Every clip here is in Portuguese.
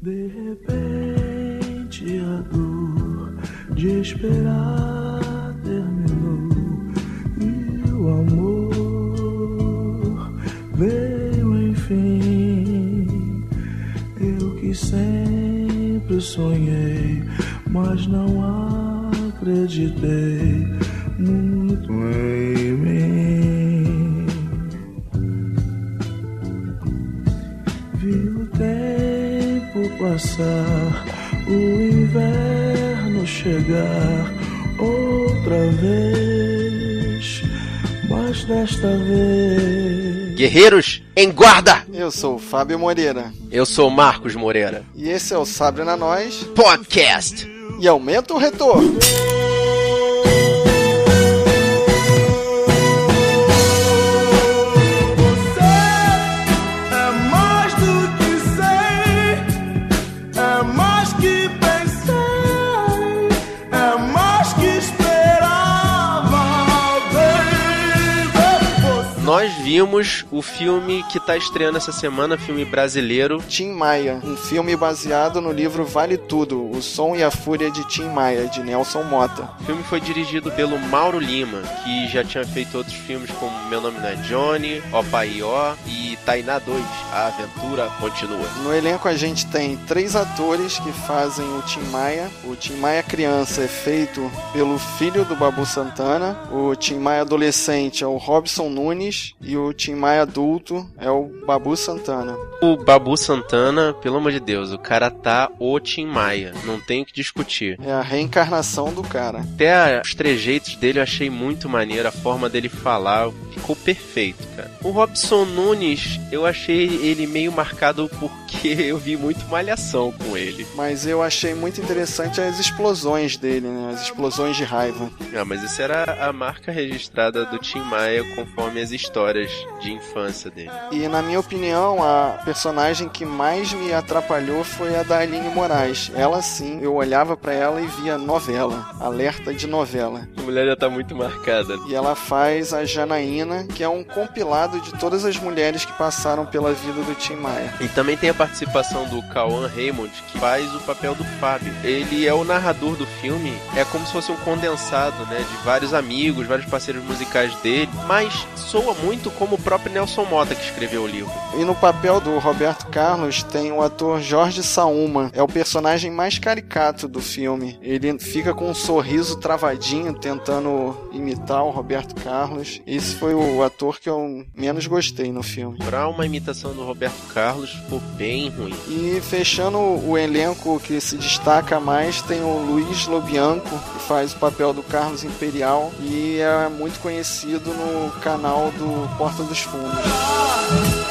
De repente a dor de esperar terminou e o amor veio enfim. Eu que sempre sonhei, mas não acreditei muito em passar, o inverno chegar outra vez, mas desta vez. Guerreiros, em guarda! Eu sou o Fábio Moreira. Eu sou Marcos Moreira. E esse é o Sabre na Nós. Podcast! E aumenta o retorno. Vimos o filme que tá estreando essa semana, filme brasileiro. Tim Maia, um filme baseado no livro Vale Tudo, O Som e a Fúria de Tim Maia, de Nelson Mota. O filme foi dirigido pelo Mauro Lima, que já tinha feito outros filmes como Meu Nome Não é Johnny, Ó Pai Ó e Tainá 2, A Aventura Continua. No elenco a gente tem três atores que fazem o Tim Maia. O Tim Maia criança é feito pelo filho do Babu Santana. O Tim Maia adolescente é o Robson Nunes. E o Tim Maia adulto é o Babu Santana. O Babu Santana, pelo amor de Deus, o cara tá o Tim Maia, não tem o que discutir. É a reencarnação do cara. Até os trejeitos dele eu achei muito maneiro, a forma dele falar ficou perfeito, cara. O Robson Nunes, eu achei ele meio marcado porque eu vi muito malhação com ele. Mas eu achei muito interessante as explosões dele, né? As explosões de raiva. Ah, mas isso era a marca registrada do Tim Maia conforme as histórias de infância dele. E na minha opinião, a personagem que mais me atrapalhou foi a da Aline Moraes. Ela sim, eu olhava pra ela e via novela, alerta de novela. A mulher já tá muito marcada. E ela faz a Janaína, que é um compilado de todas as mulheres que passaram pela vida do Tim Maia. E também tem a participação do Cauã Raymond, que faz o papel do Fábio. Ele é o narrador do filme, é como se fosse um condensado, né, de vários amigos, vários parceiros musicais dele, mas soa muito como o próprio Nelson Mota que escreveu o livro. E no papel do Roberto Carlos tem o ator Jorge Sauma. É o personagem mais caricato do filme. Ele fica com um sorriso travadinho tentando imitar o Roberto Carlos. Esse foi o ator que eu menos gostei no filme. Pra uma imitação do Roberto Carlos, ficou bem ruim. E fechando o elenco que se destaca mais, tem o Luiz Lobianco, que faz o papel do Carlos Imperial e é muito conhecido no canal do Porta dos Fundos.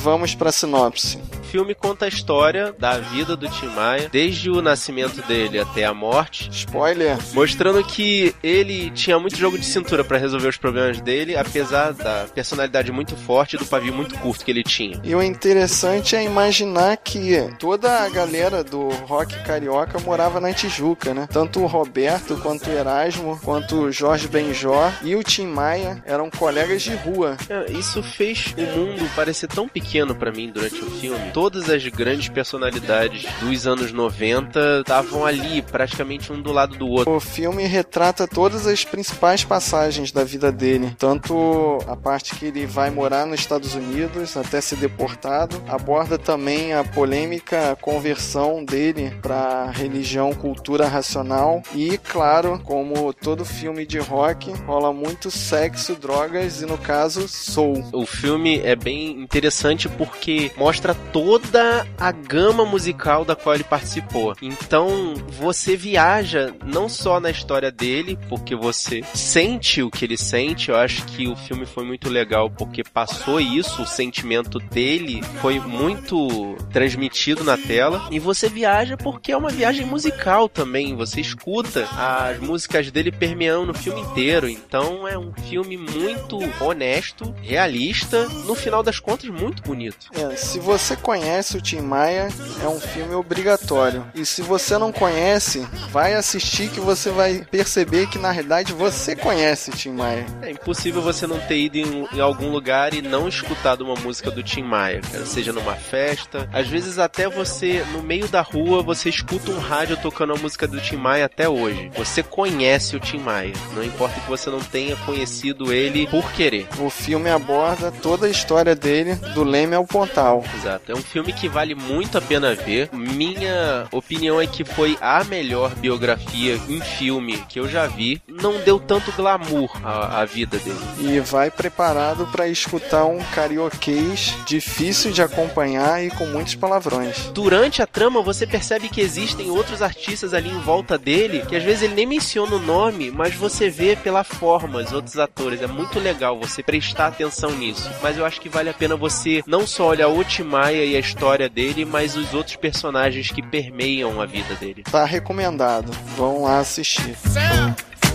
Vamos para a sinopse. O filme conta a história da vida do Tim Maia, desde o nascimento dele até a morte, Spoiler. mostrando que ele tinha muito jogo de cintura pra resolver os problemas dele, apesar da personalidade muito forte e do pavio muito curto que ele tinha. E o interessante é imaginar que toda a galera do rock carioca morava na Tijuca, né? Tanto o Roberto, quanto o Erasmo, quanto o Jorge Benjor e o Tim Maia eram colegas de rua. É, Isso fez o mundo parecer tão pequeno pra mim durante o filme. Todas as grandes personalidades dos anos 90 estavam ali, praticamente um do lado do outro. O filme retrata todas as principais passagens da vida dele, tanto a parte que ele vai morar nos Estados Unidos até ser deportado, aborda também a polêmica conversão dele para religião, cultura racional e, claro, como todo filme de rock, rola muito sexo, drogas e no caso soul. O filme é bem interessante porque mostra toda a gama musical da qual ele participou. Então você viaja não só na história dele, porque você sente o que ele sente. Eu acho que o filme foi muito legal porque passou isso, o sentimento dele foi muito transmitido na tela. E você viaja porque é uma viagem musical também. Você escuta as músicas dele permeando no filme inteiro. Então é um filme muito honesto, realista, no final das contas muito bonito. É, se você conhece conhece o Tim Maia, é um filme obrigatório. E se você não conhece, vai assistir que você vai perceber que na realidade você conhece o Tim Maia. É impossível você não ter ido em, em algum lugar e não escutado uma música do Tim Maia, cara. Seja numa festa, às vezes até você, no meio da rua, você escuta um rádio tocando a música do Tim Maia até hoje. Você conhece o Tim Maia. Não importa que você não tenha conhecido ele por querer. O filme aborda toda a história dele, do Leme ao Pontal. Exato. É um filme que vale muito a pena ver. Minha opinião é que foi a melhor biografia em filme que eu já vi. Não deu tanto glamour à, à vida dele. E vai preparado para escutar um carioquês difícil de acompanhar e com muitos palavrões. Durante a trama, você percebe que existem outros artistas ali em volta dele, que às vezes ele nem menciona o nome, mas você vê pela forma os outros atores. É muito legal você prestar atenção nisso. Mas eu acho que vale a pena você não só olhar o Tim Maia e a história dele, mas os outros personagens que permeiam a vida dele. Tá recomendado. Vão lá assistir.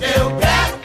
Eu quero.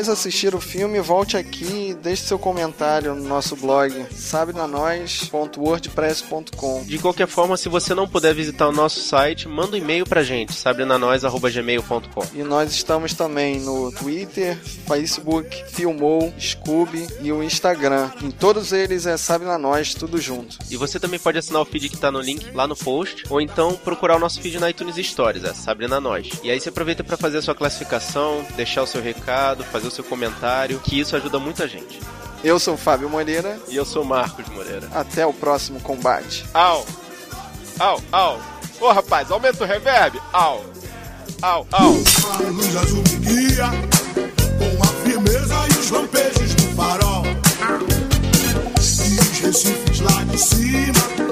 Após assistir o filme, volte aqui deixe seu comentário no nosso blog sabrenanois.wordpress.com. De qualquer forma, se você não puder visitar o nosso site, manda um e-mail pra gente, sabrenanois.gmail.com. E nós estamos também no Twitter, Facebook, Filmou, Scooby e o Instagram. Em todos eles é Sabe na Nós, tudo junto. E você também pode assinar o feed que tá no link lá no post, ou então procurar o nosso feed na iTunes Stories, é Sabrina Nós. E aí você aproveita para fazer a sua classificação, deixar o seu recado, fazer o seu comentário, que isso ajuda muita gente. Eu sou o Fábio Moreira. E eu sou o Marcos Moreira. Até o próximo combate. Au! Au, au! Ô rapaz, aumenta o reverb! Au! Au, au! A luz azul me guia com a firmeza e os lampejos do farol. E os recifes lá de cima